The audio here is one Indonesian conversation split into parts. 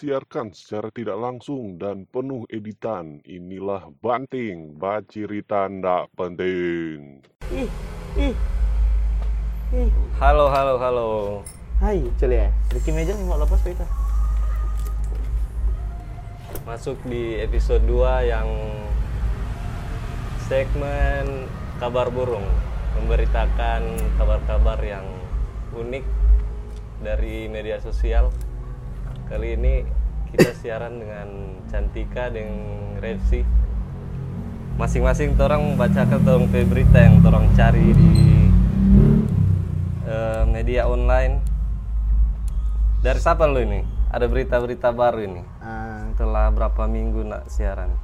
disiarkan secara tidak langsung dan penuh editan. Inilah Banting, bacirita ndak penting. Ih, ih, ih. Halo, halo, halo. Hai, cile ya. Ricky meja nih mau lepas kita. Masuk di episode 2 yang segmen kabar burung memberitakan kabar-kabar yang unik dari media sosial. Kali ini kita siaran dengan Cantika dan Revsi. Masing-masing orang membacakan tolong berita yang orang cari di eh, media online. Dari siapa lu ini? Ada berita-berita baru ini. Ah, Setelah berapa minggu nak siaran?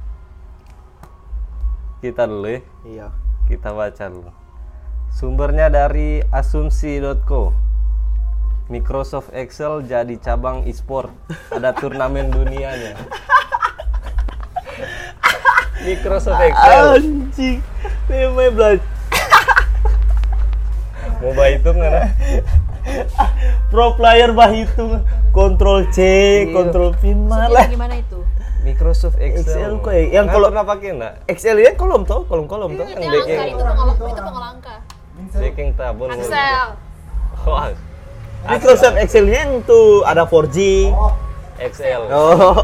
Kita dulu ya. iya. Kita baca dulu. Sumbernya dari asumsi.co. Microsoft Excel jadi cabang e-sport. Ada turnamen dunianya. Microsoft Excel. Anjing. Memang belajar. Mau hitung nggak? Nak? Pro player bah hitung. Kontrol C, kontrol pin malah. Gimana itu? Microsoft Excel. Excel kok ya? Yang kalau- pernah pakai enggak? Excel ya kolom toh, kolom-kolom toh. Yang angka, itu pengol- itu pengolangka. baking tabun. Excel. Wah, Microsoft Excel-nya yang tuh ada 4G. Excel. Oh.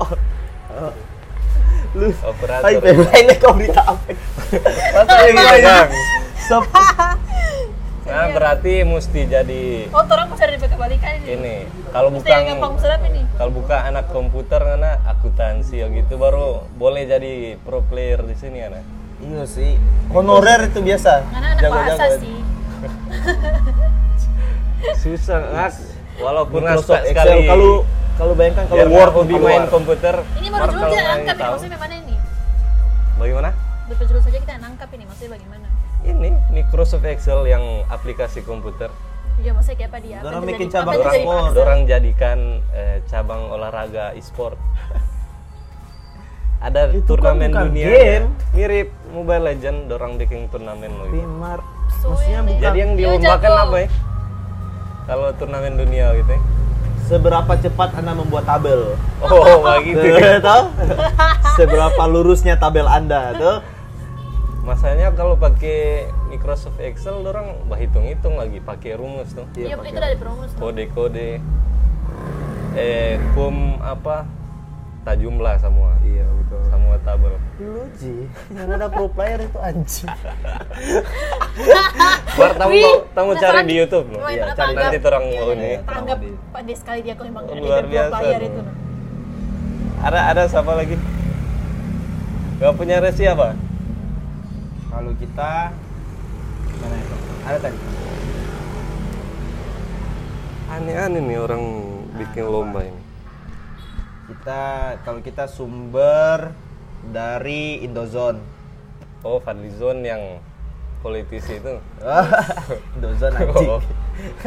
Lu Operator. Hai, ini kau berita apa? Masa yang Bang. ini? Sep. Nah, berarti mesti jadi Oh, orang mau cari kebalikan ini. ini. Kalau Mesti bukan yang gampang serap ini. kalau buka anak komputer karena akuntansi ya gitu baru boleh jadi pro player di sini ya Iya sih. Honorer itu biasa. Karena anak bahasa sih. susah nggak walaupun Microsoft sekali kalau kalau bayangkan kalau Word hobi keluar. main komputer Ini baru kalau kita angkat ini. Maksudnya mana ini? bagaimana Berpejuru saja kita nangkap ini. Maksudnya bagaimana? ini Microsoft Excel yang aplikasi komputer Iya, maksudnya kayak apa dia? Apa Dorang yang bikin cabang apa. Excel? orang jadikan eh, cabang olahraga e-sport ada Itu kan turnamen bukan dunia game. mirip Mobile Legend orang bikin turnamen loh itu. Pimar. Maksudnya bukan Jadi yang Yo, dilombakan apa ya? Kalau turnamen dunia gitu ya? seberapa cepat Anda membuat tabel. Oh, begitu. Tuh, Tahu? Seberapa lurusnya tabel Anda, tuh. Masanya kalau pakai Microsoft Excel orang bah hitung-hitung lagi pakai rumus tuh. Iya, itu dari promo. Kode-kode eh kum apa? Tak jumlah semua. Iya, betul. Semua tabel. Lu Ji, yang ada pro player itu anjing. Bar tamu cari di YouTube loh. Iya, cari tanggap. nanti orang Iya, mau ini. iya. Tanggap pandai sekali dia kok memang Luar ada biasa player tuh. itu. nah. Ada ada siapa lagi? Gak punya resi apa? Kalau kita mana itu? Ada tadi. Aneh-aneh nih orang bikin lomba ini. Kita kalau kita sumber dari Indozone. Oh, Fadlizon yang politisi itu. Indozone anjing. Oh.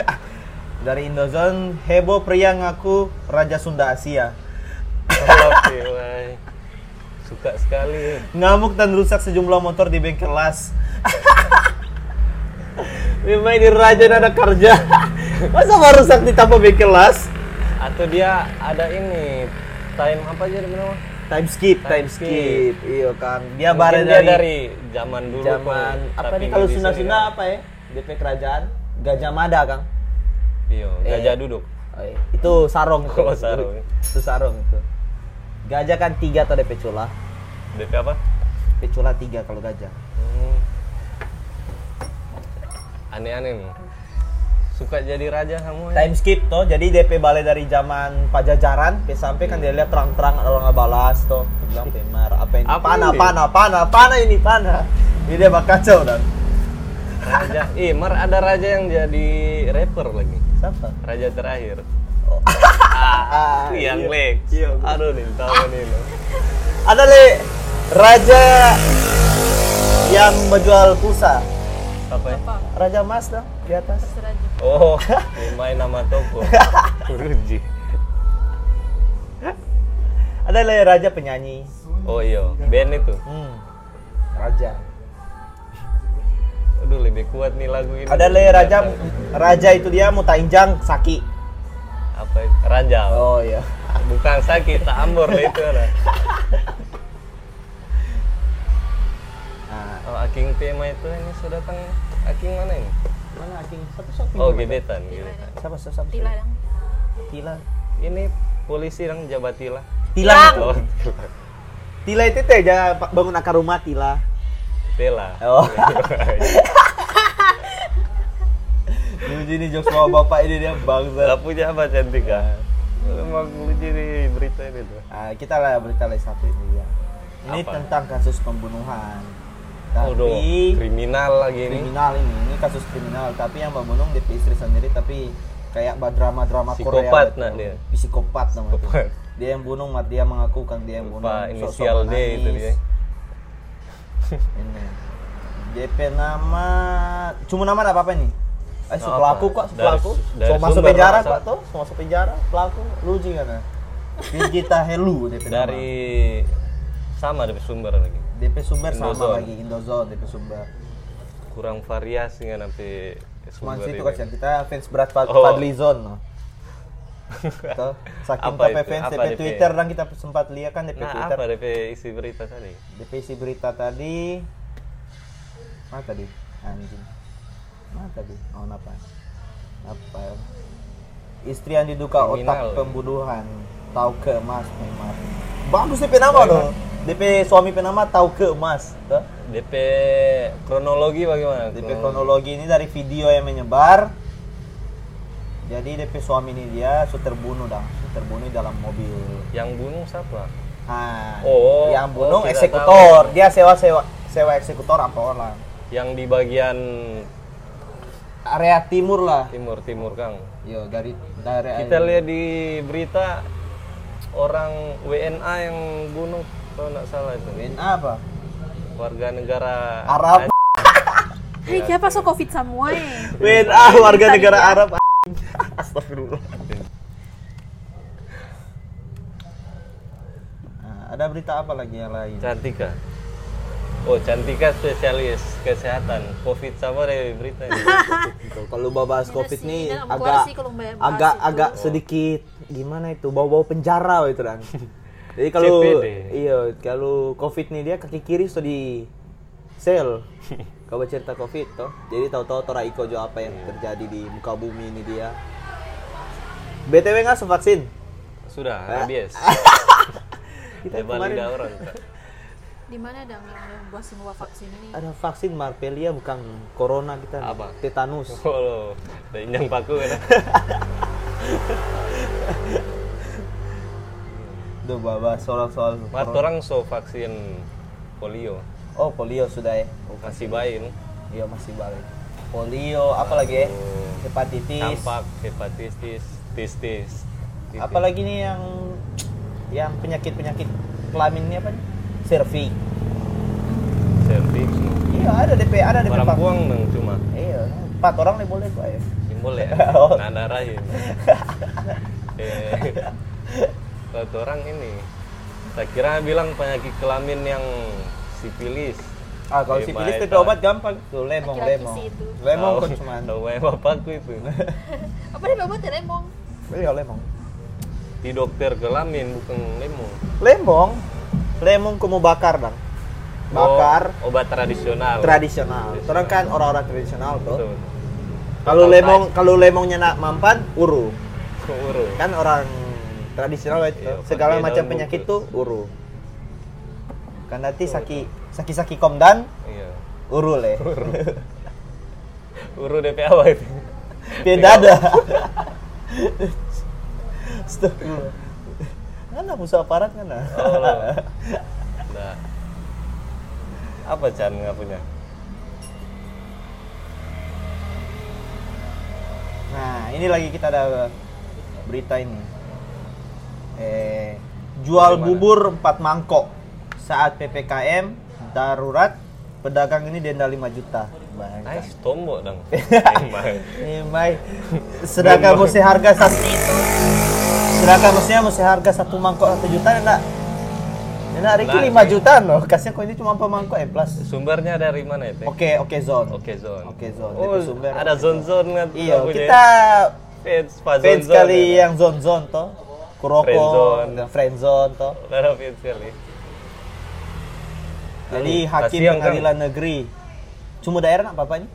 dari Indozone, heboh pria ngaku Raja Sunda Asia. Oke, wai. Suka sekali. Ngamuk dan rusak sejumlah motor di bengkel las. Memang ini raja dan ada kerja. Masa mau rusak di tanpa bengkel las? Atau dia ada ini time apa aja namanya? Time skip, time, Time skip. Iya kan. Dia bare dari, dari zaman dulu zaman kok, apa nih kalau Sunda-Sunda kan. apa ya? DP kerajaan Gajah Mada, Kang. Iya, gajah duduk. Oh, iya. Itu sarong itu. Oh, sarong. Itu sarong itu. Gajah kan tiga atau DP cula. DP apa? DP cula tiga kalau gajah. Hmm. Aneh-aneh nih. Suka jadi raja kamu ya? Time skip toh, jadi DP balai dari zaman Pajajaran, sampai sampai kan dia lihat terang-terang ada orang nggak balas toh. Dia bilang Pemar, apa ini? Apa Pana, ini? pana, pana, pana ini pana. Ini dia bakal kacau dan. Raja. Mar ada raja yang jadi rapper lagi. Siapa? Raja terakhir. Ah, yang iya. Lex. Iya. Aduh nih, tahu nih lo. Ada le raja yang menjual pulsa. Apa ya? Raja Mas dah di atas. Oh, main nama toko. Ruji. Ada le raja penyanyi. Oh iya, band itu. Hmm. Raja. Aduh, lebih kuat nih lagu ini. Ada le raja raja itu dia mau tainjang saki. Apa itu? Ranjau. Oh iya. Bukan sakit, tak ambor lah itu lah. Nah, Oh, Aking tema itu ini sudah datang. Aking mana ini? Mana Aking? Satu satu. Oh, gebetan, gebetan. Siapa siapa? siapa? Tila dong. Tila. Ini polisi yang jabatila. Tila. Oh, Tila itu teh ja bangun akar rumah Tila. Tela. Oh. Lucu nih jokes sama bapak ini dia bangsa. Gak punya apa cantik kan? Emang lucu nih berita ini tuh. Ah, kita lah berita lagi satu ini ya. Ini Apa? tentang kasus pembunuhan. Udah Tapi kriminal lagi ini. kriminal ini, ini kasus kriminal. Tapi yang membunuh DP istri sendiri, tapi kayak drama-drama Korea. Psikopat gitu. nah dia. Psikopat namanya. Psikopat. Dia yang bunuh, mat dia mengakukan dia yang bunuh. Inisial D itu dia. Ini. DP nama, cuma nama ada apa-apa nih? Eh, Apa? pelaku kok, pelaku. So masuk penjara kok tuh, so masuk penjara, pelaku. Lucu kan? ya? Vijita Helu DP nama. Dari sama dari sumber lagi. DP sumber sama Indozone. lagi Indozone DP sumber. Kurang variasi kan sampai Cuman sumber ini. kan kita fans berat Fad Oh. Fadlizon no. Tuh, saking Apa itu? fans DP DP? Twitter dan kita sempat lihat kan DP Nah, Twitter. apa DP isi berita tadi? DP isi berita tadi mana tadi? Anjing. Mana tadi? Oh, apa? Apa? Istri yang diduga Kriminal. otak pembunuhan tahu ke emas memang. Bagus DP nama loh. DP suami penama tahu ke emas. Tuh. DP kronologi bagaimana? DP kronologi ini dari video yang menyebar. Jadi DP suami ini dia sudah terbunuh dah, sudah terbunuh dalam mobil. Yang bunuh siapa? Ah, Oh, yang bunuh oh, eksekutor. Dia sewa sewa sewa eksekutor apa orang? Yang di bagian Area timur lah. timur timur Kang. Yo dari dari Kita lihat di berita orang WNA yang bunuh kalau nggak salah itu WNA apa? warga negara Arab. Hei, siapa so covid semua eh? WNA warga negara ya. Arab. Astagfirullah. Nah, ada berita apa lagi yang lain? Cantika. Oh, Cantika spesialis kesehatan COVID sama dari berita ini. Kalau bahas covid nih agak agak itu. agak sedikit gimana itu bau-bau penjara itu dan. Jadi kalau iya kalau covid nih dia kaki kiri sudah di sel. Kau cerita covid toh. Jadi tahu-tahu Tora Iko jo apa yang terjadi di muka bumi ini dia. BTW nggak vaksin? Sudah, rabies. Kita Lebar kemarin orang. Di mana dong yang yang buat semua vaksin ini? ada vaksin Marpelia bukan corona kita. nih. Apa? Tetanus. Oh, lo. Injang paku kan. Duh, bahas soal-soal Mat orang so vaksin polio. Oh, polio sudah ya. Oh, Masih bayi no? Iya masih balik. Polio, apa lagi ya? Hepatitis. Campak, hepatitis, tistis. titis. Apalagi nih yang yang penyakit-penyakit kelamin ini apa nih? Cervix. Cervix. Iya, ada DP, ada DP. Orang buang dong cuma. Iya, empat orang nih boleh gua ya. Simbol ya. Oh. Nada rahim. orang ini. Tak kira bilang penyakit kelamin yang sipilis. Ah, kalau sipilis tapi obat gampang tuh, lemong, Laki-laki lemong. sih itu. Lemong. Tahu bapakku itu. Apa dia bawa lemong? Iya, lemong. Di dokter kelamin bukan lemon. Lemong. Lemong kamu bakar, Bang. Bakar Oh, obat tradisional. tradisional. Orang kan orang-orang tradisional tuh. Betul. Kalau lemong kalau lemongnya nak mampan, uru. Uru. Kan orang tradisional itu. Iya, Segala macam penyakit tuh uru. Kan nanti saki saki-saki komdan Iya. uru le. Uru DP apa itu? Beda ada. Mana musuh aparat kan? nah? Oh, nah. Apa Chan nggak punya? Nah, ini lagi kita ada berita ini. Eh, jual Bagaimana? bubur 4 mangkok saat PPKM darurat pedagang ini denda 5 juta. Bayangkan. Nice tombok dong. Emang. Ini Mai. Sedangkan mesti harga satu Sedangkan mestinya mesti harga satu mangkok satu juta enggak? Riki Nah, 5 ini- juta loh. Kasihnya kok ini cuma 4 mangkok eh plus. Sumbernya dari mana itu? Oke, oke zone. Oke zone. Oke, zone. Oh, Itu sumber. ada zone zone kan? Iya, kita fans, fans zone-zone kali ya. yang zone zone toh. Kuroko, Friendzone. dan friendzone toh. Lara official ya. Jadi Lalu, hakim pengadilan negeri. Cuma daerah nak apa ini?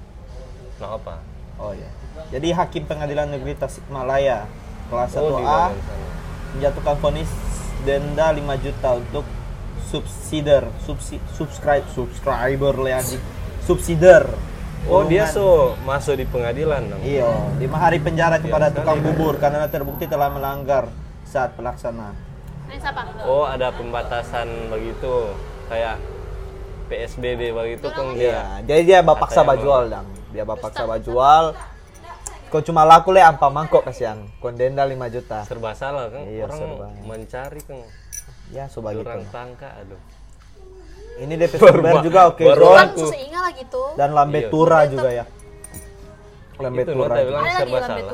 Nah apa? Oh iya. Jadi hakim pengadilan negeri Tasikmalaya kelas 1A Oh, di dalam sana. menjatuhkan vonis denda 5 juta untuk subsider, subsi, subscribe, subscriber anjing. Subsider. Oh dia so masuk di pengadilan dong. Iya, lima hari penjara kepada sekali. tukang bubur karena terbukti telah melanggar saat pelaksanaan. Ini siapa? Oh ada pembatasan begitu kayak PSBB begitu kan dia. Iya, jadi dia bapak paksa bajual dang. Dia bapak paksa bajual. Kau cuma laku le ampa mangkok kasihan. Kau denda 5 juta. Serba salah kan Iya, orang serba. mencari kan Ya, coba gitu. orang tangka aduh. Ini DP sumber juga oke ingat lagi tuh. dan Lambetura juga ya. Itu Lambetura. nota bilang Ada lagi serba salah.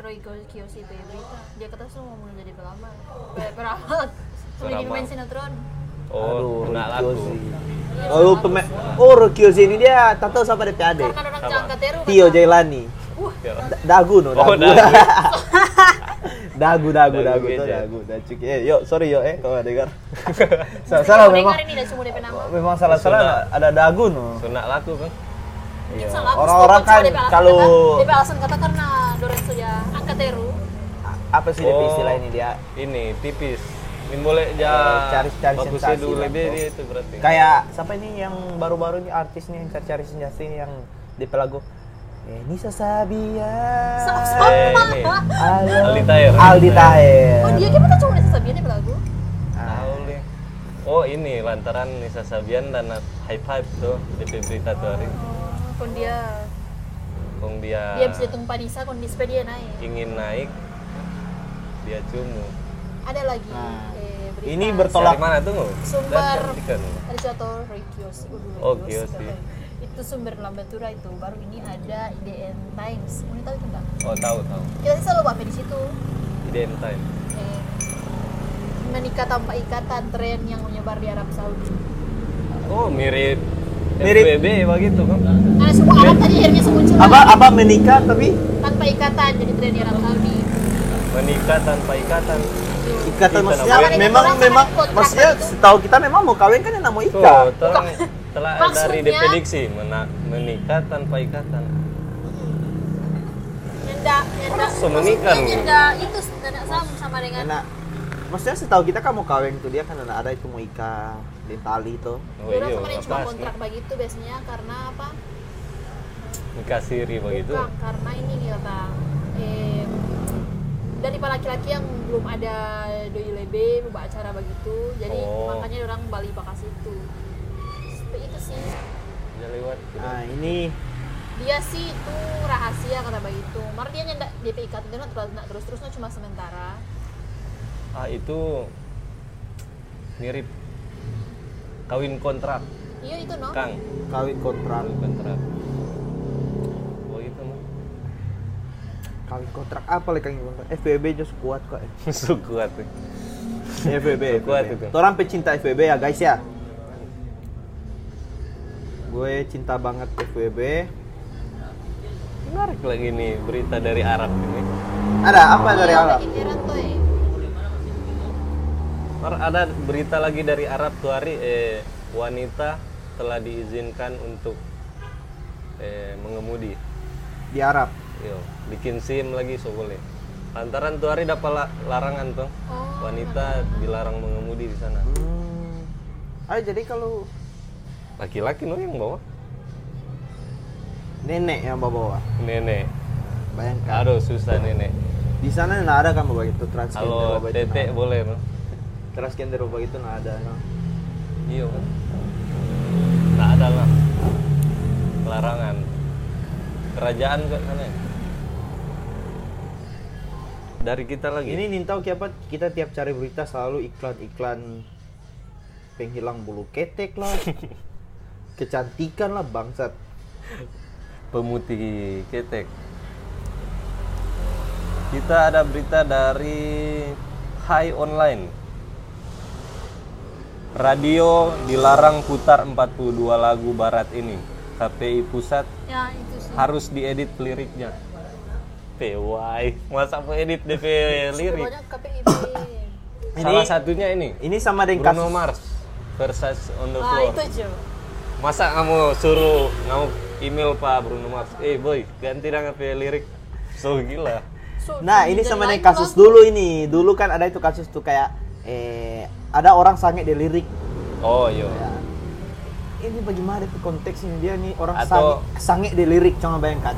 Roy Kiyoshi itu ya berita. Dia kata semua mau jadi peramal. Eh, Peramal. Mau jadi main sinetron. Oh, Aduh, laku. Oh, pemain. Oh, Rikyoshi ini dia tak tahu siapa DP adik. Karena orang jangka teru. Tio Jailani. Ya. Da- Dagu no, Oh, dagu. dagu. dagu, dagu, Dagu dagu, tuh, Geja. dagu. Dagu. Eh, yuk, sorry yuk eh kalau dengar. salah, salah memang. Memang salah-salah ada dagu no. Kena laku kan. Iya. Salah, aku Orang-orang kan kalau alasan kata karena Doren sudah angkat teru. apa sih Oh. istilah ini dia? Ini tipis. Ini boleh ja Eh, cari- cari bagusnya sensasi dulu lah, dia, itu berarti. Kayak siapa ini yang baru-baru ini artis nih yang cari-cari sensasi ini yang DP lagu Eh, Nisa Sabian. Sama-sama. Eh, ini. Halo. Aldi Taher. Aldi Taher. Oh dia gimana cuma belagu? Ah, Tahu nih. Oh ini lantaran Nisa Sabian dan Hype Hype tuh DP berita tuh hari. Oh, kon dia Kong dia, dia bisa tumpah Nisa, kon di sepeda dia naik. ingin naik, dia cumu. Ada lagi Nah, eh, berita. ini bertolak Dari mana tuh? Sumber. Ada contoh Kiyoshi. Oh, Oh, Kiyoshi. katanya. Itu sumber Lambatura itu. Baru ini ada IDN Times. Ini tahu itu enggak? Oh tahu tahu. Kita sih selalu baca di situ. IDM Time. Eh, menikah tanpa ikatan tren yang menyebar di Arab Saudi. Oh mirip Mirip. FWB begitu kan? Karena semua Arab tadi akhirnya semuncul apa apa menikah tapi tanpa ikatan jadi tren di Arab Saudi. Menikah tanpa ikatan. ikatan maksudnya memang memang maksudnya itu. setahu kita memang mau kawin kan yang mau ikat. terang telah dari Maksudnya- deprediksi mena- menikah tanpa ikatan. Nyenda, nyenda. Menikah nyenda itu tidak sama sama dengan. Maksudnya setahu kita kan mau kawin tuh dia kan ada ada itu mau ikat di tali. Oh Orang iya, sama yang cuma kontrak nih. begitu biasanya karena apa? Nikah siri begitu. Bukan, karena ini nih kata eh, dari para laki-laki yang belum ada doi lebe buat acara begitu jadi Oh. makanya orang Bali bakas itu seperti itu sih Dia lewat. Nah, ini dia sih itu rahasia kata begitu mar dia nyendak DP ikat itu nak terus nak terus terusnya cuma sementara Ah itu mirip kawin kontrak, iya itu no Kang. kawin kontrak. Kawin kontrak. Oh itu mah. Kawin kontrak apa lagi kawin kontrak? FBB just kuat kok. Musuh kuat tuh. FBB. Kuat FBB. itu. Orang pecinta FBB ya guys ya. Gue cinta banget FBB. Menarik lagi nih berita dari Arab ini. Ada apa dari Iya, alam? bikin heran tuh eh. Mar ada berita lagi dari Arab tuh hari eh, wanita telah diizinkan untuk eh, mengemudi. Di Arab. Yo, bikin SIM lagi so boleh. Lantaran tuh hari dapat la- larangan tuh. Oh, Wanita dilarang mengemudi di sana. Hmm. Ah, jadi kalau Laki-laki no yang bawa. nenek yang bawa, Nenek. bayangkan. Aduh susah nenek. Di sana nggak ada kan bawa itu transgender Kalau bawa itu. tete nggak ada. boleh no. Transgender bawa itu nggak ada. No. Iya. Nggak ada lah. Larangan. Kerajaan kok sana. ya? Dari kita lagi. Ini nintau apa kita tiap cari berita selalu iklan-iklan penghilang bulu ketek lah. Kecantikan lah bangsat. pemutih ketek. Kita ada berita dari Hai Online. Radio dilarang putar 42 lagu barat ini. KPI pusat ya itu sih harus diedit liriknya. PY, masa mau edit DP lirik? KPI Ini- Salah satunya ini. Ini sama dengan Bruno kasus Mars versus on the floor. itu Jo. Masa kamu suruh kamu email Pak Bruno Mars, eh boy ganti dong apa lirik. So gila. So, Nah, ini sama dengan kasus dulu ini. Dulu kan ada itu kasus tuh kayak eh ada orang sange di lirik. Oh iya. Ya. Ini bagaimana itu konteksnya dia nih orang Atau- sange, sange di lirik coba bayangkan.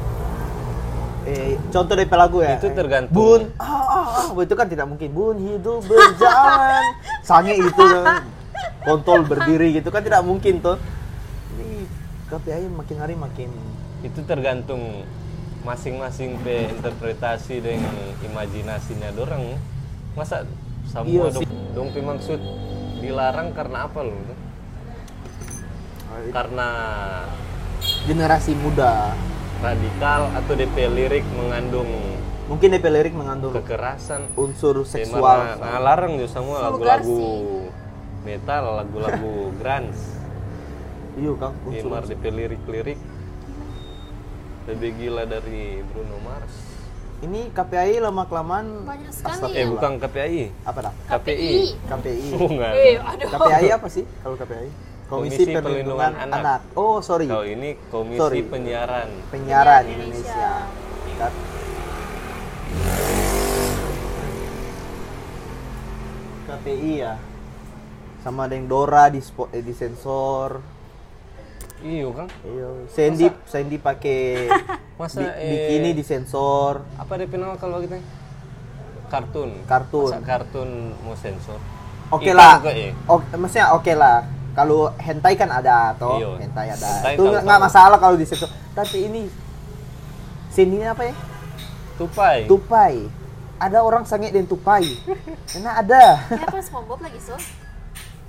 Eh, contoh dari lagu ya. Itu tergantung. Bun, ah, ah, ah, itu kan tidak mungkin. Bun hidup berjalan, sange itu kan. Kontol berdiri gitu kan tidak mungkin tuh. Ini KPI makin hari makin Itu tergantung masing-masing pe interpretasi dengan imajinasinya dorang. Masa semua Iya dong, dong pe maksud dilarang karena apa loh? Karena generasi muda. radikal atau DP lirik mengandung Mungkin DP lirik mengandung kekerasan unsur seksual. nah, larang juga semua lagu-lagu metal lagu-lagu grunge Iya kan, unsur. DP lirik-lirik lebih gila dari Bruno Mars Ini KPI lama kelamaan Banyak sekali eh bukan KPI apa dah? KPI KPI. oh enggak Eh, aduh. KPI apa sih kalau KPI? Komisi, Komisi Perlindungan, Perlindungan Anak. Anak. Oh, sorry. kalau ini Komisi Sorry. Penyiaran Penyiaran Penyiaran Indonesia. Indonesia. KPI ya. Sama ada yang Dora di spot eh, di sensor. Iyo kan Iya. Sandy Sandy pakai Masa, bi- eh, bikini di sensor. apa dia nama kalau kita kartun Kartun. Masa kartun mau sensor Oke Ikan lah. juga, eh. Oke, maksudnya oke lah. Kalau hentai kan ada toh, Iya. hentai ada. Hentai itu nggak masalah kalau di sensor. Tapi ini sini apa ya? tupai Tupai. Ada orang sange dengan tupai. Karena ada. Kenapa SpongeBob lagi so?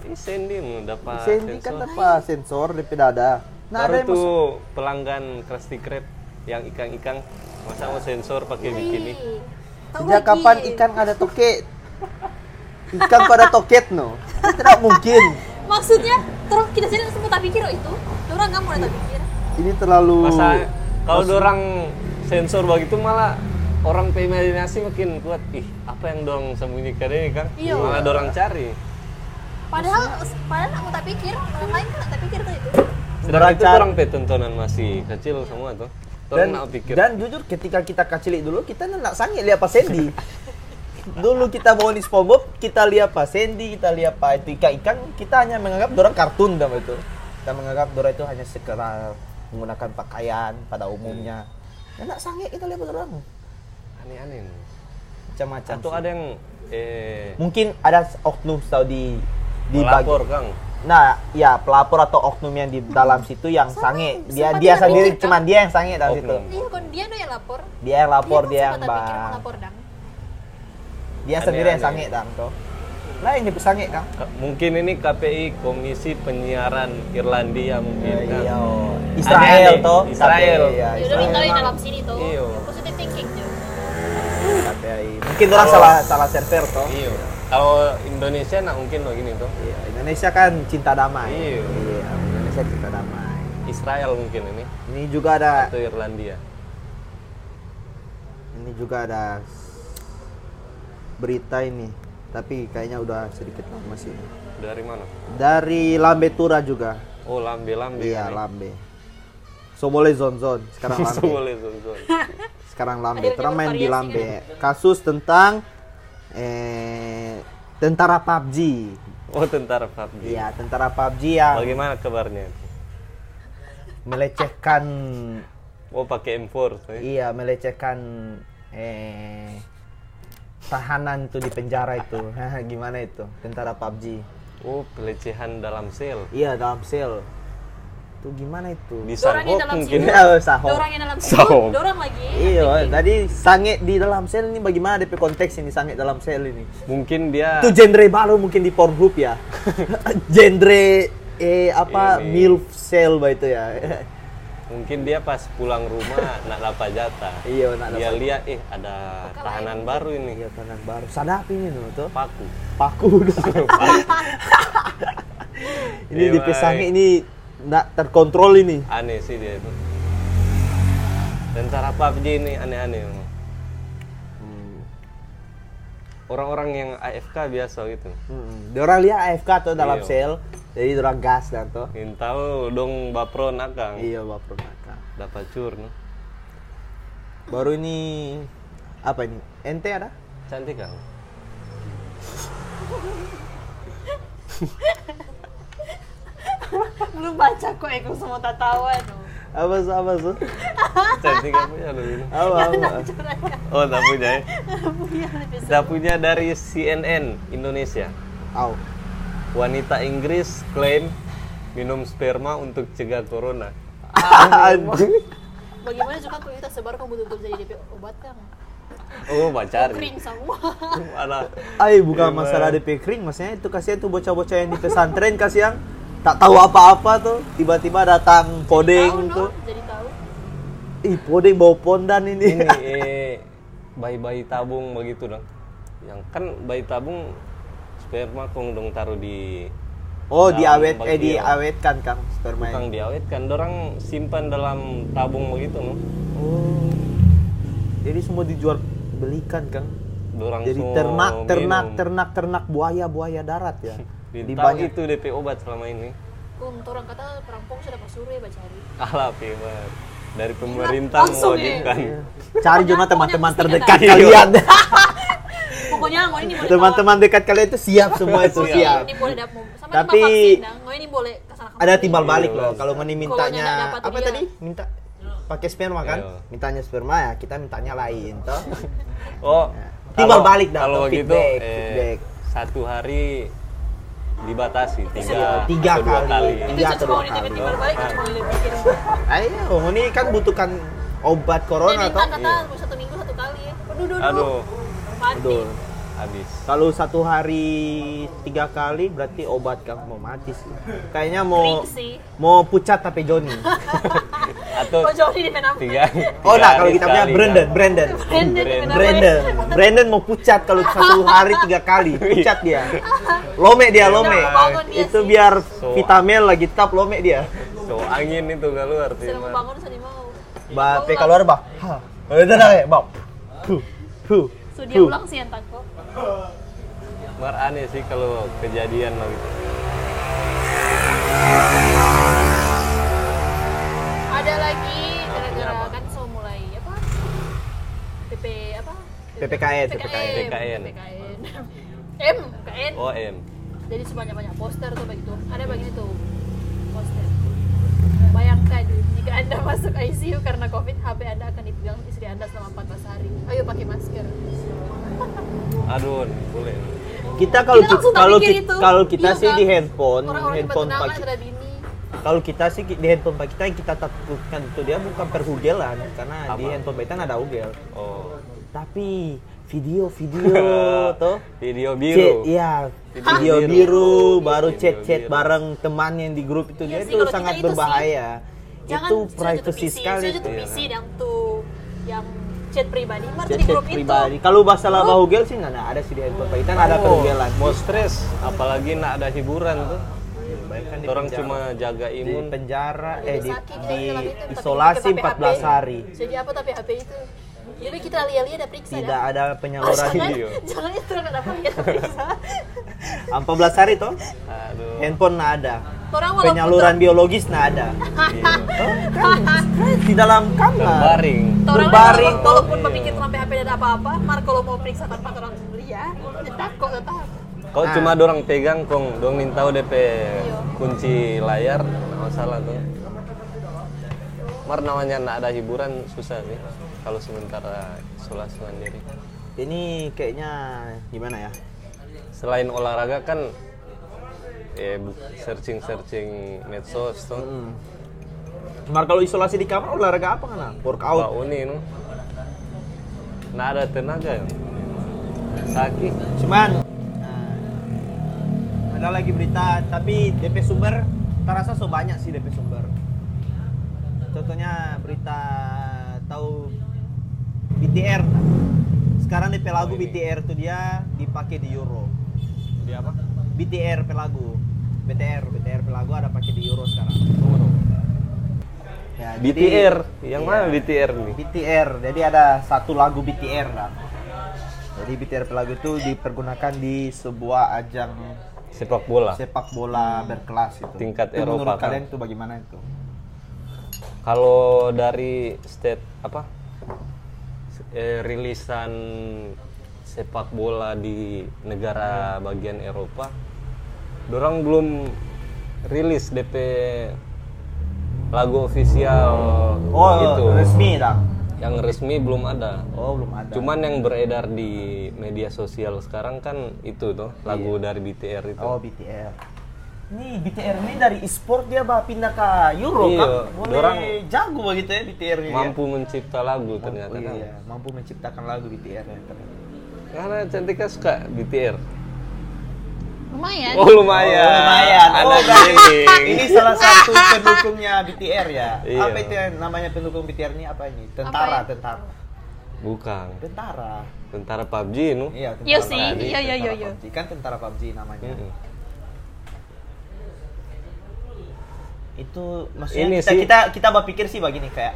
Ini Sandy mau dapat Sandy kan sensor. apa sensor di dada. Nah, ada Baru tuh pelanggan Krusty Krab yang ikan-ikan masa mau sensor pakai bikini. Sejak kapan ikan ada toket? Ikan pada toket no. Tidak mungkin. Maksudnya, terus kita sini semua tak pikir oh itu. Orang nggak mau tak pikir. Ini terlalu Masa kalau dorang sensor begitu malah orang imajinasi makin kuat. Ih, apa yang dorang sembunyikan ini kan? Iya. Malah dorang cari. Padahal, padahal nggak mau tak pikir. Orang lain kan nggak tak pikir tuh itu. Sedangkan Dorang itu orang pe tontonan masih kecil semua tuh. Dan, pikir. dan jujur ketika kita kecil dulu kita nak sange lihat Pak Sandy dulu kita mau di SpongeBob kita lihat Pak Sandy kita lihat Pak itu ikan-ikan kita hanya menganggap dorang kartun dalam itu kita menganggap dorang itu hanya sekedar menggunakan pakaian pada umumnya ya nak sange kita lihat dorang Aneh-aneh. macam-macam Atau sih. ada yang eh mungkin ada oknum tahu di melapor Kang. Nah, ya pelapor atau oknum yang di dalam situ yang Sama, sange. Dia sempat dia sendiri pikir, cuman dia yang sange dalam situ. Oknum. Iya, kan dia tuh yang lapor. Dia yang lapor, dia, kan yang bang. lapor dang. Dia sendiri yang Aneh-aneh. sange dang toh. Lah yang nyebut sange kan? Ka- Mungkin ini KPI Komisi Penyiaran Irlandia mungkin kan. Iya. oh. Israel toh. Israel. Ya, Ya udah dalam sini tuh. Iya. Positive thinking tuh. KPI. Mungkin orang salah salah server toh. Iya. Kalau Indonesia nak mungkin begini tuh. Iya, Indonesia kan cinta damai. Iya. Iya, Indonesia cinta damai. Israel mungkin ini Ini juga ada atau Irlandia. ini juga ada berita ini. Tapi kayaknya udah sedikit lama sih. ini. Dari mana? Dari Lambe Tura juga. Oh, lambe-lambe. Iya, ini. Lambe. So boleh zon zon. Sekarang Lambe. Boleh, Zon, Zon. Sekarang Lambe. Terus main di Lambe. Kasus tentang eh tentara PUBG. Oh, tentara PUBG. Iya, tentara PUBG yang Bagaimana kabarnya? melecehkan Oh, pakai M4. eh? iya, melecehkan eh tahanan tuh di penjara itu. Gimana itu? Tentara PUBG. Oh, pelecehan dalam sel. Iya, dalam sel. Tuh gimana itu? Di Dorang yang Sanhok dalam mungkin. Iya, sahok. Dorang yang dalam Sahok. situ, dorang lagi. Iya, tadi sange di dalam sel ini bagaimana DP konteks ini sange dalam sel ini? Mungkin dia Itu genre baru mungkin di Pornhub ya. genre eh apa Ini. milf sel itu ya. mungkin dia pas pulang rumah nak dapat jatah. iya, nak Dia lihat eh ada tahanan baru ini. Iya, tangan baru. Sadap ini tuh, tuh. Paku. Paku udah. ini Iya, di sange ini nak terkontrol ini. Aneh sih dia itu. Tentara PUBG ini aneh-aneh. memang. orang-orang yang AFK biasa gitu. Dia orang lihat AFK tuh dalam Iya. sel, jadi orang gas dan tuh. tahu dong bapron akang Iya, baper maka. dapat cur no? Baru ini apa ini? Ente ada? cantik kan Belum baca kok Eko semua tatawan. Apa sih apa sih? cantik apa ya lu ini Apa apa? oh tak punya ya Punya lebih kita punya dari CNN Indonesia Au. wanita Inggris klaim minum sperma untuk cegah corona Anjing. Bagaimana juga kalau kita sebar kamu betul-betul jadi DP obat kan? oh bacari Kering semua. Ay, bukan masalah DP kering, maksudnya itu kasihan tuh bocah-bocah yang di pesantren kasihan tak tahu apa-apa tuh, tiba-tiba datang podeng tahu, no? tuh. Jadi tahu. Ih, podeng bawa pondan ini. ini eh, bayi-bayi tabung begitu dong yang kan bayi tabung sperma kong dong taruh di Oh, diawet eh diawetkan Kang sperma. bukan diawetkan dorang simpan dalam tabung begitu no Oh. Jadi semua dijual belikan Kang. dorang Jadi semua ternak, ternak, minum. ternak, ternak buaya, buaya darat ya. Di Di banyak. itu DP obat selama ini Kum, orang kata perampok sudah pas sore baca hari. alah Pibar. dari pemerintah ya. mewajibkan Cari juga teman-teman terdekat kalian. Pokoknya ini boleh Teman-teman dekat kalian itu siap semua itu Siap. siap. Ini boleh dapat sama Tapi ini boleh. Ada timbal balik Iya, loh. Mas. Kalau ngoni mintanya apa tadi? Minta pakai sperma kan? Iya. Mintanya sperma ya, kita mintanya lain toh. oh Timbal balik dah, kalau feedback, eh, feedback. satu hari dibatasi tiga Iya, tiga atau dua kali. kali. Itu Iya, cuma kedua mau ditipin timbal balik, Ah. cuma boleh pikir. Ayo, ngoni kan butuhkan obat corona toh. kata satu minggu satu kali. Aduh, aduh, aduh Mati. Habis Kalau satu hari tiga kali berarti obat kamu mau mati sih. Kayaknya mau mau pucat tapi Joni. atau Oh, Jody di tiga Oh nah kalau kita punya sekali, Brandon? Brandon. Brandon. Brandon, Brandon mau pucat kalau satu hari tiga kali, pucat dia. Lome dia, lome. Udah bangun Itu sih. biar So- vitamin lagi tap lome dia. so angin itu keluar Sedang membangun sedih mau. Ba, pe keluar bah. Ha. Itu dah eh, bau. Hu. Hu. So dia ulang sih yang tangkap. Mar aneh sih kalau kejadian lo gitu Ada lagi gara-gara kan so mulai apa? PP apa? PPKN, PPKN. PPKN. PPKN. M, KN. oh em Jadi sebanyak banyak poster tuh begitu. Ada begini tuh poster. Bayangkan jika Anda masuk ICU karena COVID, HP Anda akan dipegang istri Anda selama 14 hari. Ayo pakai masker. Aduh boleh Kita kalau Kita kalau pikir ki- itu. kalau kita Iya sih kan? di handphone, Orang-orang di handphone pak kalau kita sih di handphone pak kita yang kita takutkan itu dia bukan perhugelan karena di Apa? handphone pak kita ada ugel. oh Tapi video-video tuh video Chat, biru iya, Video video biru. biru, baru Video chat-chat biru. bareng teman yang di grup itu Iya dia sih, itu kita sangat itu sih, berbahaya. Jangan itu privacy sekali. tuh tuh. PC yang tuh yang chat pribadi, Chat, di grup pribadi. itu. Kalau masalah Grup. bahugel sih nggak ada sih di handphone Pak. Kita nggak ada Oh, perhugelan. mau stres apalagi nak ada hiburan tuh di orang penjara. cuma jaga di imun penjara Jadi eh di, di tapi isolasi pakai 14 HP. hari. Jadi apa tapi HP itu? Jadi kita lihat-lihat ada periksa Tidak dah. ada penyaluran jangan, video. jangan itu dapat lihat periksa. 14 hari toh aduh handphone nggak ada. Orang walaupun Penyaluran biologis nggak ada. iya. Di dalam kamar. berbaring berbaring, walaupun, memikir sampai HP ada apa-apa, mar kalau mau periksa tanpa orang lihat, tetap kok tetap. Kau Nah. cuma dorang pegang kong, dong minta DP Iya. kunci layar, nggak masalah tuh. Mar namanya nggak ada hiburan susah sih kalau sementara isolasi mandiri. Ini kayaknya gimana ya? Selain olahraga kan eh searching searching medsos tuh. Hmm. Mar kalau isolasi di kamar olahraga apa kan? Workout. Wah uni nu. Nggak ada tenaga ya. Sakit. Cuman nah, ada lagi berita tapi DP sumber terasa so banyak sih DP sumber. Contohnya berita tahu BTR. Sekarang DP lagu Oh, ini. BTR tuh dia dipakai di Euro. Di apa? BTR pelagu. BTR, BTR pelagu ada pakai di Euro sekarang. Ya, jadi- BTR. Yang Iya. mana BTR nih? BTR. Jadi ada satu lagu BTR lah. Jadi BTR Pelago itu dipergunakan di sebuah ajang Sepak bola. sepak bola berkelas itu. Tingkat Itu Eropa, Menurut kan? kalian itu bagaimana itu? Kalau dari state apa eh, rilisan sepak bola di negara bagian Eropa, dorang belum rilis DP lagu ofisial Oh, itu. resmi. Yang resmi belum ada. Oh, belum ada. Cuman yang beredar di media sosial sekarang kan itu tuh lagu dari BTR itu. Iya. Oh, BTR. Nih, BTR ini dari e-sport dia bah pindah ke Euro Iya, kan. Boleh dorang jago begitu ya BTR ini. Mampu mencipta lagu ternyata kan. Iya, mampu menciptakan lagu BTR ya. ternyata. Karena Cantika suka BTR. Lumayan. Oh lumayan. Oh, lumayan. Ada Oh, ini salah satu pendukungnya BTR ya. Iya. Apa itu yang namanya pendukung BTR ini apa ini? Tentara, Apa ya? tentara. Bukan. Tentara. Tentara PUBG nu. Iya, tentara. Iya sih, iya, iya, tentara iya, iya. PUBG. Kan tentara PUBG namanya. Mm-mm. Itu maksudnya Ini kita, sih- kita kita berpikir sih begini kayak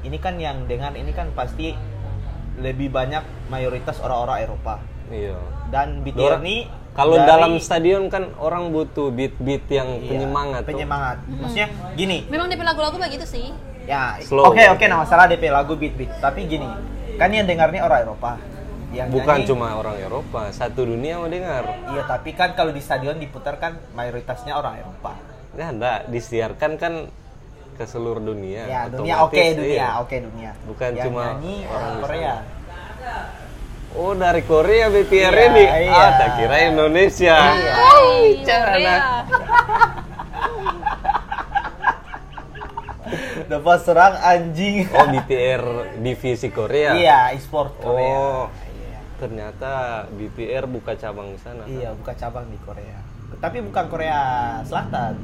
ini kan yang dengan ini kan pasti lebih banyak mayoritas orang-orang Eropa. Iya. Dan BTR ini Kalau dari- dalam stadion kan orang butuh beat-beat yang Iya, penyemangat. tuh. penyemangat. Maksudnya gini, Memang DP lagu-lagu begitu sih. ya Slow. oke oke nah masalah DP lagu beat beat tapi gini kan yang dengarnya orang Eropa yang Bukan nyanyi- cuma orang Eropa, satu dunia mau dengar. iya tapi kan kalau di stadion diputar kan mayoritasnya orang Eropa Ya enggak, disiarkan kan ke seluruh dunia. ya dunia oke dunia iya. oke dunia Bukan yang cuma nyanyi orang orang Korea Oh dari Korea BTR Iya, ini? iya. Ah, tak kira Indonesia. Iya. Hai, cara dapat serang anjing Oh BTR divisi Korea. iya e-sport Korea Oh. iya. Ternyata BTR buka cabang di sana. iya buka cabang di Korea tapi bukan Korea Selatan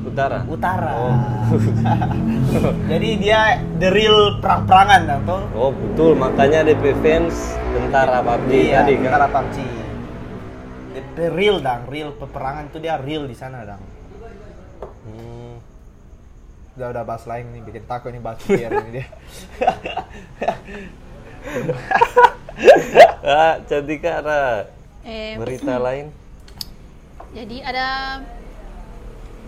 Utara. Utara Oh. jadi dia the real perang-perangan tuh Oh betul, makanya DP fans tentara PUBG iya, tadi kan. tentara PUBG. DP real dang, real peperangan itu dia real di sana dang. Hmm. Udah udah bahas lain nih, bikin takut nih bahas BTR ini dia. Ah, Cantika ada Eh, berita lain? jadi ada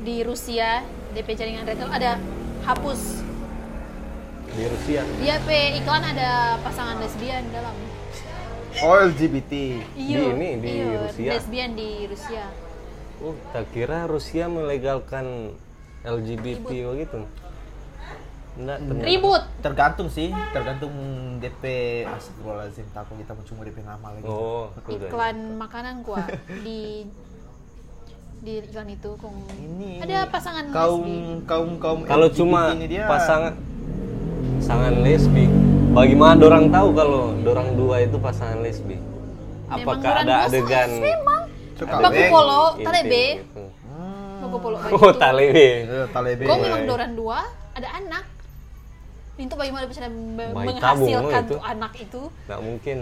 di Rusia DP jaringan retail ada hapus. Di Rusia. Dia pe iklan ada pasangan lesbian dalam. Oh LGBT. Iyo, ini, di iyo, Rusia. Lesbian di Rusia. Oh, tak kira Rusia melegalkan LGBT begitu. Enggak, ternyata. Ribut. Tergantung sih, tergantung DP Astagfirullahaladzim, takut kita mau cuma DP nama lagi. Oh, aku udah. Iklan makanan gua di di iklan itu kong Ini ada pasangan kaum lesbi. kaum kaum Kalau cuma ini dia pasangan pasangan lesbi, bagaimana dorang tahu kalau dorang dua itu pasangan lesbi? Memang Apakah ada adegan Memang. Baku polo, talebe. gitu? Hmm. Baku polo Oh, talebe. Eh, talebe. Kok memang doran dua ada anak. Itu bagaimana bisa menghasilkan itu. tuh anak itu? Nggak mungkin.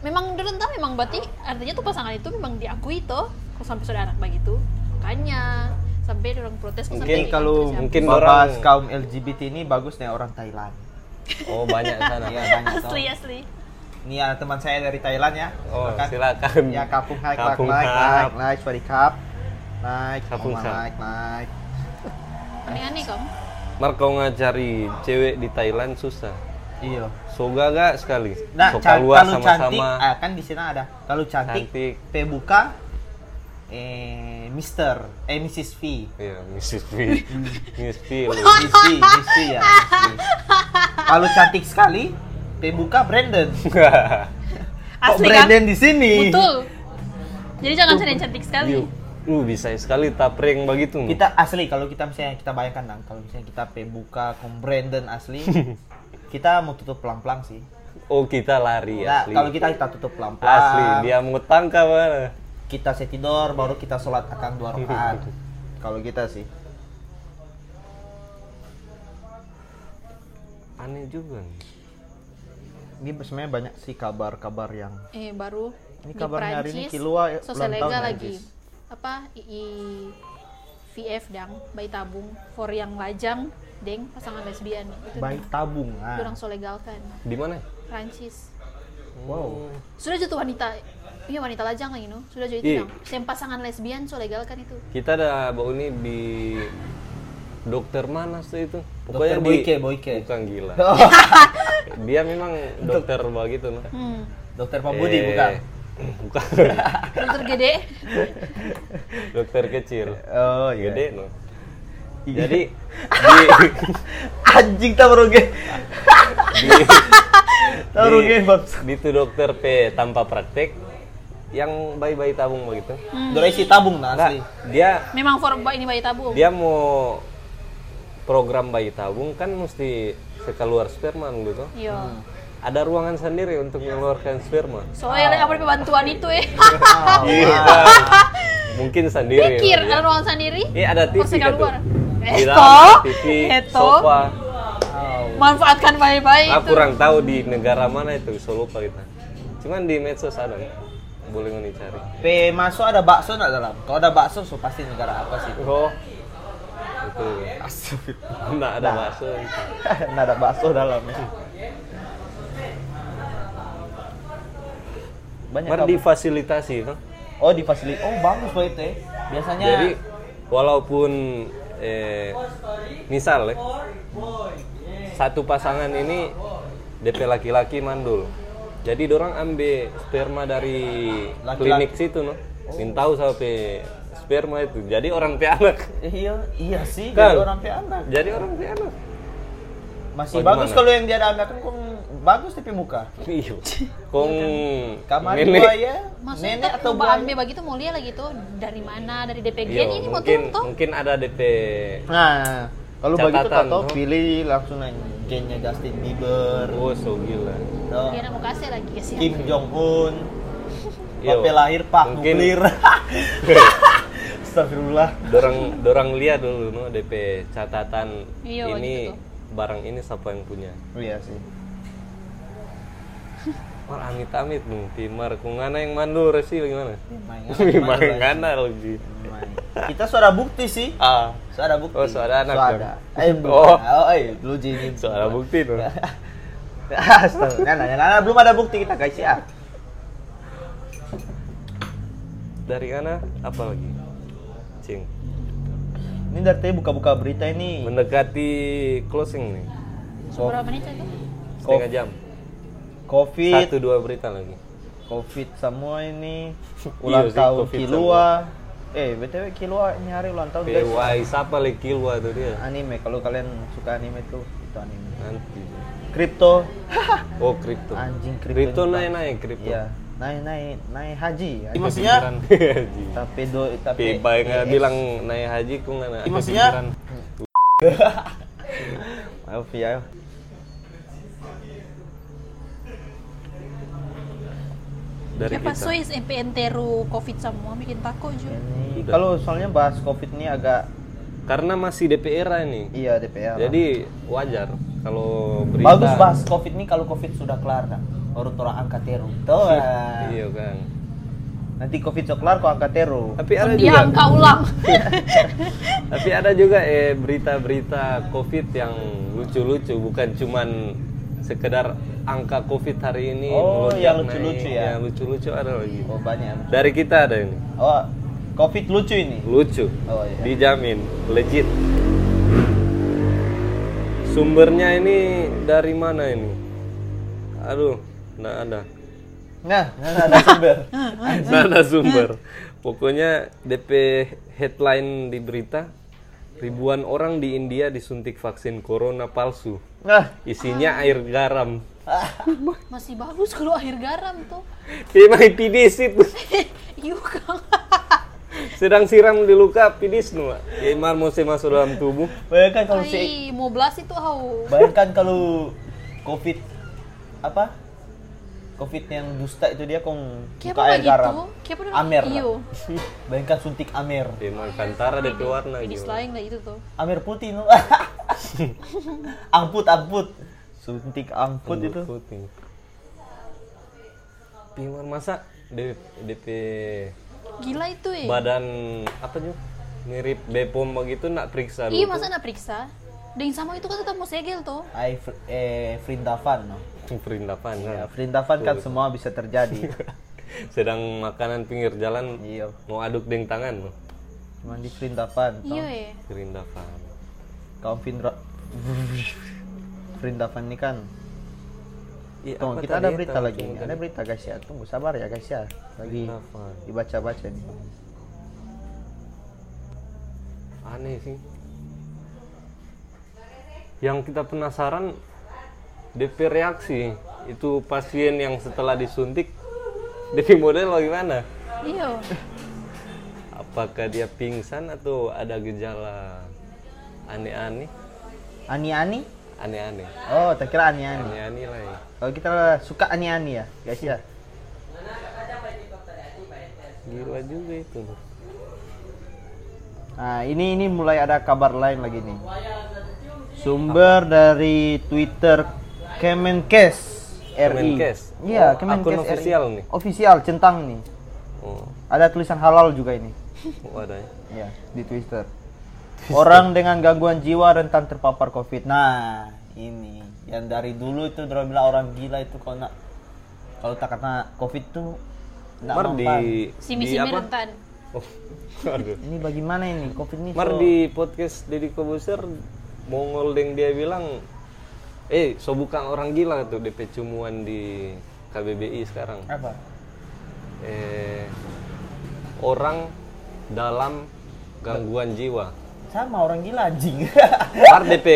Memang doran tahu memang berarti artinya tuh pasangan itu memang diakui toh. Kok sampai sudah anak begitu? Makanya sampai orang protes Mungkin kalau mungkin bahas orang- kaum LGBT ini bagus nih orang Thailand. Oh, banyak sana. Iya banyak asli asli. Ini ada teman saya dari Thailand ya. Oh, Silakan. silakan. Ya kapung hai Kapung naik hap. naik naik sorry kap. Naik Kapung hap. naik naik. Aneh-aneh kom. Mar kau ngajari cewek di Thailand susah. Iya. Soga gak sekali. Nah, so kalau cantik, sama-sama. ah, kan di sini ada. Kalau cantik, Cantik. P buka, eh, Mister, eh Mrs. V. Iya, Mrs. V. Miss V. Miss V, Miss V ya. Kalau cantik sekali, P buka Brandon. Kok Asli kan? Brandon di sini? Betul. Jadi jangan cari yang cantik sekali. Yuk. Lu bisa sekali tapreng begitu. Kita asli kalau kita misalnya kita bayangkan dong, kalau misalnya kita P buka kom Brandon asli, kita mau tutup pelan-pelan sih. Oh, kita lari Nah, asli. kalau kita kita tutup pelan-pelan. asli, dia mau tangkap mana? Kita saya tidur baru kita sholat akan dua rakaat kalau kita sih Aneh juga. nih. ini sebenarnya banyak sih kabar-kabar yang Eh baru Ini di kabarnya hari ini tahun legal ya, lagi. Apa II VF dang bayi tabung for yang lajang deng pasangan lesbian itu baik tabung ah. orang so legalkan Di mana? Prancis Wow. Sudah jatuh wanita, iya wanita lajang lagi no. Sudah jadi Iya. itu Sem pasangan lesbian so legal kan itu. Kita ada bau ini di dokter mana sih itu? Dokter di- Boyke, Boyke. Bukan gila. Dia memang dokter begitu noh. Hmm. Dokter Pak Budi Eh, bukan? Bukan. Dokter gede. dokter kecil. Oh iya. Gede noh. Jadi di, Anjing tak merugi. di, bang. di itu dokter P tanpa praktek yang bayi-bayi tabung begitu. Durasi tabung nah asli. dia Memang for ini bayi tabung. dia mau program bayi tabung kan mesti sekeluar sperma dulu tuh. Iya. Ada ruangan sendiri untuk mengeluarkan sperma. Soalnya apa bantuan itu eh. Iya. Mungkin sendiri. Pikir ya. ada ruang sendiri. Iya ada TV Oh, kan keluar. Di Eto, TV, eto. sofa. Manfaatkan bayi-bayi Ah, itu. kurang tahu di negara mana itu, so lupa kita. Cuman di medsos ada. Boleh ngoni cari. P masuk ada bakso nggak dalam? Kalau ada bakso, so pasti negara apa sih? Oh. Itu. Enggak ada bakso. itu. Nggak ada bakso dalamnya. Banyak apa? difasilitasi kan. Oh di fasilitas. Oh bagus loh itu ya. Biasanya. Jadi walaupun eh, misal ya, satu pasangan ini DP laki-laki mandul. Jadi dorang ambil sperma dari Laki-laki. klinik situ no. Mintau sampai sperma itu. Jadi orang pe anak. iya iya sih. Kan? Jadi orang piana. Jadi orang pe anak. Masih Oh, bagus kalau yang dia ada ambil kan kong bagus tapi muka. Iya. Kong Kamar nenek. buaya, Maksudnya nenek atau buaya. ambil begitu mau lihat lagi tuh dari mana dari DPG Iya, ini mau mungkin tuh mungkin ada DP Nah, kalau begitu tahu no? pilih langsung nanya gennya Justin Bieber, Oh, so gila. no? Kira mau kasih lagi ke siapa? Kim Jong Un. Bape lahir pak Mungkin- nuklir. Astagfirullah. dorang dorang lihat dulu no DP catatan Iya, ini gitu barang ini siapa yang punya Oh, iya sih. Mar amit amit dong timar kungana yang mandul resi bagaimana Main, Main ngana lagi. Kita sudah bukti sih. ah Sudah bukti. Oh, sudah anak dong. Eh. Oh. oh, eh, lu jadi. soal bukti tuh Astagfirullah. Nah, nah, nah, belum ada bukti kita guys ya. dari mana apa lagi cing Ini dari tadi buka-buka berita ini. mendekati closing nih Berapa menit itu? setengah jam Covid, satu dua berita lagi Covid semua ini. Ulang Iya tahun Covid Kilua. Eh, BTW Kilua ini hari ulang tahun guys. PY siapa lagi kilwa tuh dia Anime kalau kalian suka anime tuh itu anime. nanti Kripto. oh kripto Anjing kripto. kripto naik naik kripto Iya, naik naik naik haji. Kepikiran Maksudnya haji tapi do tapi Pi baik nggak bilang naik haji ku nggak Iya, maksudnya- kepikiran. Ayo dari Siapa kita sois MPNTRU COVID semua bikin takut juga. Kalau soalnya bahas Covid ini agak karena masih DPR ini iya DPR. jadi wajar kalau berita bagus bahas Covid ini kalau Covid sudah kelar kan. Baru tora angkat teru. Tuh. iya kan Nanti Covid sudah kelar kok angkat teru. tapi ada Dia juga angka ulang. tapi ada juga eh berita-berita covid yang lucu-lucu bukan cuman sekedar angka covid hari ini Oh, yang lucu-lucu ya? yang lucu-lucu ada lagi. Oh banyak. dari kita ada ini. Oh, Covid lucu ini. lucu. Oh iya. dijamin legit. Sumbernya ini dari mana ini? Aduh nggak ada. Nah, nah, ada sumber. nggak ada. Sumber. Pokoknya DP headline di berita ribuan orang di India disuntik vaksin corona palsu. Nah, isinya air garam Masih bagus kalau air garam tuh. Emang pidis itu Iya kan. sedang siram di luka pidis nu ya emang mau masuk dalam tubuh bayangkan kalau si mau belas itu hau. bayangkan kalau Covid apa? Covid yang dusta itu dia kong Kayak buka air gitu? garam. Amer. Iyo. Bayangkan suntik amer. emang kantara DP warna Pidis gitu lain lah itu tuh. Amer putih nu. amput amput. Suntik amput itu. putih Pimar masa DP, DP Gila itu ya. badan apa juga mirip Bepom begitu nak periksa Iya masa nak periksa? Dan sama itu kan tetap mau segel tuh. Ai fr- eh Frindavan no. perindapan Ya, kan. perintapan kan semua bisa terjadi. sedang makanan pinggir jalan iya. mau aduk deng tangan Cuman di toh. Iya ya. perindapan Kaum Findra perintapan ini kan. Iya, Tunggu, kita ada ya? berita lagi nih. Ada berita guys ya. Tunggu sabar ya guys ya. Lagi dibaca-baca nih. aneh sih yang kita penasaran DP reaksi itu pasien yang setelah disuntik DP model bagaimana Iya. apakah dia pingsan atau ada gejala aneh-aneh Ani-ani? Aneh-aneh Oh, tak kira ani-ani. aneh-aneh lah ya Kalau kita suka ani-ani ya, guys ya. gila juga itu Nah, ini ini mulai ada kabar lain lagi nih. Sumber dari Twitter Kemenkes RI. Kemenkes? Iya, Oh, Kemenkes akun RI. official nih? Official, centang nih. oh Ada tulisan halal juga ini. wadah ya. Iya, di Twitter. Orang dengan gangguan jiwa rentan terpapar COVID. Nah, ini yang dari dulu itu orang bilang orang gila itu kalau nak kalau tak kena COVID tuh nggak Mar di mempan. di apa rentan. oh aduh Ini bagaimana ini COVID ini? Mar so- di podcast Deddy Kobuser Mongol deng dia bilang eh so bukan orang gila tuh DP cumuan di KBBI sekarang apa? eh orang dalam gangguan jiwa Sama orang gila anjing. Mar DP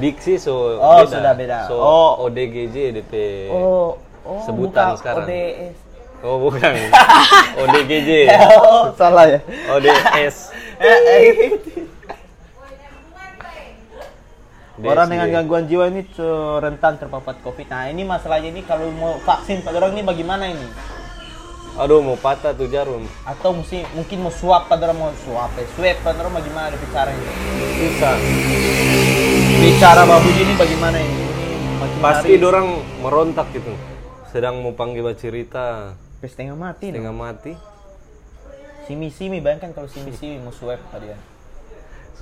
diksi so Oh, sudah beda. so Oh. ODGJ DP oh, oh Sebutan bukan sekarang. ODS. oh bukan ODGJ oh, salah ya. ODS Orang dengan gangguan jiwa ini rentan terpapar COVID. Nah, ini masalahnya ini kalau mau vaksin pada orang ini bagaimana ini? Aduh mau patah tuh jarum Atau mesti mungkin mau swab pada orang mau swab, eh, swab pada orang bagaimana ada bicaranya? bisa Bicara babu ini bagaimana ini? Ini makin pasti hari dorang merontak gitu sedang mau panggil cerita sampai setengah mati. setengah dong. mati Simi-simi, bayangkan kalau simi-simi mau swab tadi ya.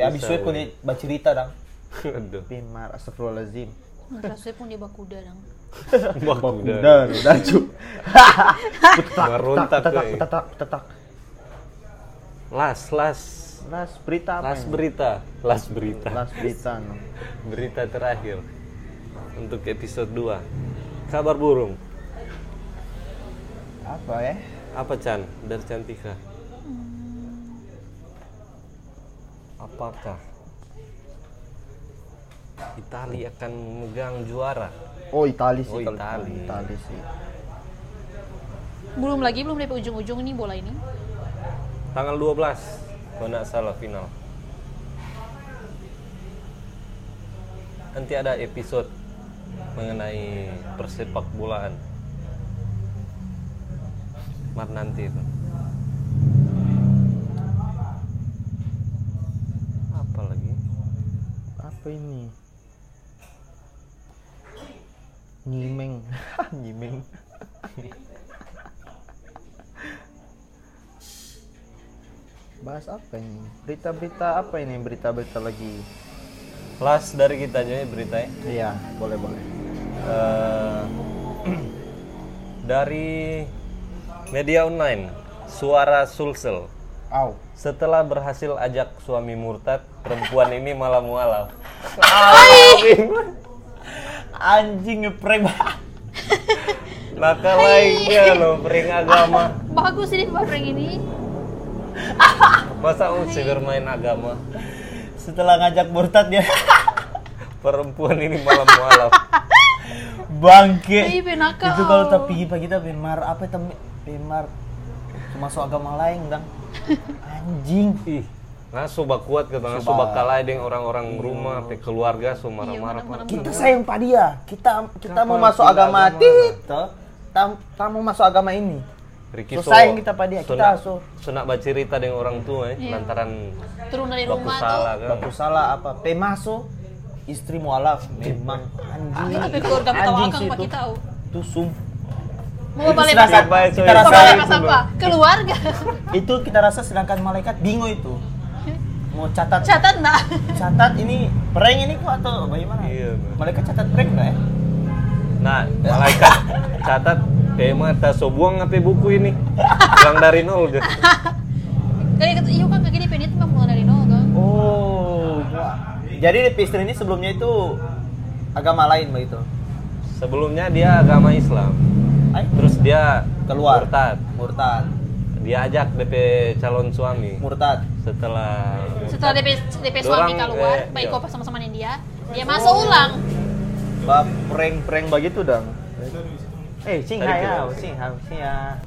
Ya habis swab kau dia bercerita dong. aduh Pimar, astagfirullahaladzim. Terus saya pun dia bakuda dong. baku udah Udah, udah cu. merontak Tetak, tetak, tetak. las las Las berita apa las ini? berita las berita Las berita. no. berita terakhir untuk episode 2 kabar burung Apa ya? apa Chan dari Cantika apakah Italia akan memegang juara Oh Itali sih Oh, Itali. Itali sih. Belum lagi belum dari ujung-ujung ini bola ini. tanggal 12 kalau nggak salah final nanti ada episode mengenai persepak bolaan Mar nanti itu apa lagi Apa ini? Nyimeng. Nyimeng. Bahas apa ini? Berita-berita apa ini? Berita-berita lagi. last dari kita aja ya berita ya Iya, boleh boleh. Eh, dari media online suara Sulsel Au. Setelah berhasil ajak suami murtad, perempuan ini malah mualaf. Anjing ngeprank. Maka lainnya loh, pering agama. Bagus ini barang ini. Masa usah bermain agama? Setelah ngajak murtad dia Perempuan ini malah mualaf. bangke. Itu kalau tapi pagi kita bemar apa itu bemar masuk agama lain dang. Anjing. Ih, nah soba kuat katanya, soba kalah dengan orang-orang rumah, teh keluarga, so marah-marah. mana-mana Kita sayang pada dia. Kita kita mau masuk agama toh. Kita kita mau masuk agama ini. Riki So, sayang kita pada dia. Kita so Sunak bercerita dengan orang tua ya, Iya. lantaran Turun dari baku rumah salah tuh. kan. baku salah apa? Pemaso istri mualaf memang anjing. Tapi keluarga kita Anjing wakang sih pak itu. kita. Itu sum. Mau balik itu kita rasa itu, apa? Keluarga. itu kita rasa sedangkan malaikat bingung itu. Mau catat Catat enggak? catat ini prank ini kok atau bagaimana? Iya, Bang. Malaikat catat prank enggak ya? Nah, malaikat catat kayak mata so buang apa buku ini? Buang dari nol deh. Kayak iya kan kayak gini penit mah mulai dari nol kan. Oh. Jadi di istri ini sebelumnya itu agama lain begitu. Sebelumnya dia agama Islam. Ay, Terus dia keluar. murtad. Murtad. Dia ajak DP calon suami. Murtad. Setelah Setelah DP DP suami Dorang, keluar, eh, baik iya. kok sama-sama nih dia, dia masuk ulang. Ba prank-prank begitu dong. Eh, sing ya, sing sing ya.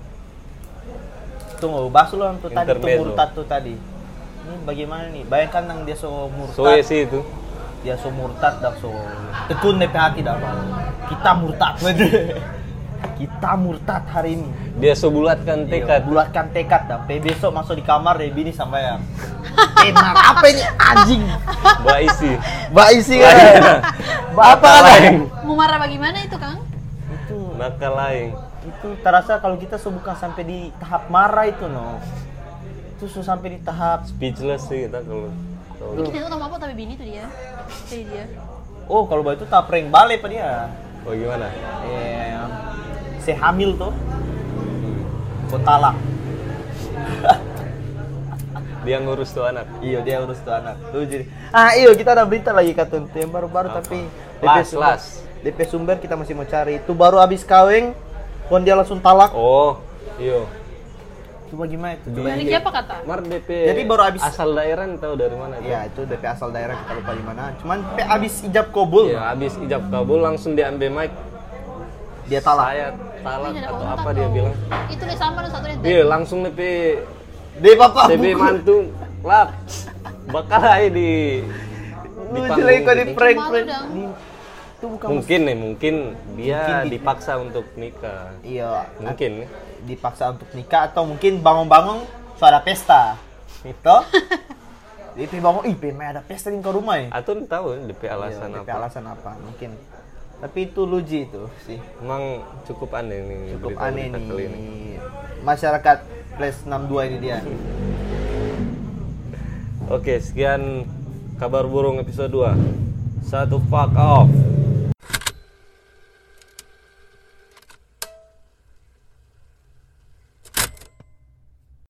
Tunggu, bahas ulang tuh tadi tuh murtad tuh tadi. Ini bagaimana nih? Bayangkan nang dia so murtad. Soe sih itu. Dia so murtad dah so tekun DP hati dah. Kita murtad. Kita murtad hari ini. Dia sebulatkan Iya, tekad. bulatkan tekad dah. Pe besok masuk di kamar deh bini sampai ya. Enak apa ini anjing? Mbak isi. Mbak isi kan? Mbak apa kan? lain. Mau marah bagaimana itu, Kang? Itu Maka lain. itu terasa kalau kita so bukan sampai di tahap marah itu no. Itu so sampai di tahap Speechless sih kita kalau kalau- Ini kita tahu apa tapi bini tuh dia. Kayak dia. oh kalau itu tahap prank balik pak dia. Oh gimana? Eh, saya hamil tuh. Kau talak. Dia ngurus tuh anak. Iya dia urus tuh anak. Tuh jadi. Ah iya kita ada berita lagi katun yang baru-baru tapi Las, sumber, las. DP sumber kita masih mau cari. Itu baru habis kawin, kon dia langsung talak. Oh, iyo. Coba gimana itu? Coba Dari ini. siapa kata? Mar DP. Jadi baru habis- asal daerah tahu dari mana itu? Iya itu DP asal daerah kita lupa di mana. Cuman DP habis ijab kabul. Iya, habis ijab kabul langsung diambil mic. Dia talak. Saya talak atau kontak apa dia bilang? Itu nih sama satu nih. Iya, langsung DP Dia bapak. DP buku. mantu lap. Bakal aja di di Lucu panggung lagi kok di gitu. prank prank. Di- Itu bukan Mungkin nih, mungkin dia Mungkin di- dipaksa untuk nikah. Iya. Mungkin nih. dipaksa untuk nikah atau mungkin bangun-bangun so ada pesta. Itu. DP bangun, ih Pe, ada pesta di kau rumah ya. Atau tahu DP alasan Iya, DP apa? alasan apa? Mungkin. Tapi itu luji itu sih. Emang cukup aneh nih Cukup aneh kali ini. Masyarakat plus 62 ini dia. Oke, sekian kabar burung episode 2. Satu fuck off.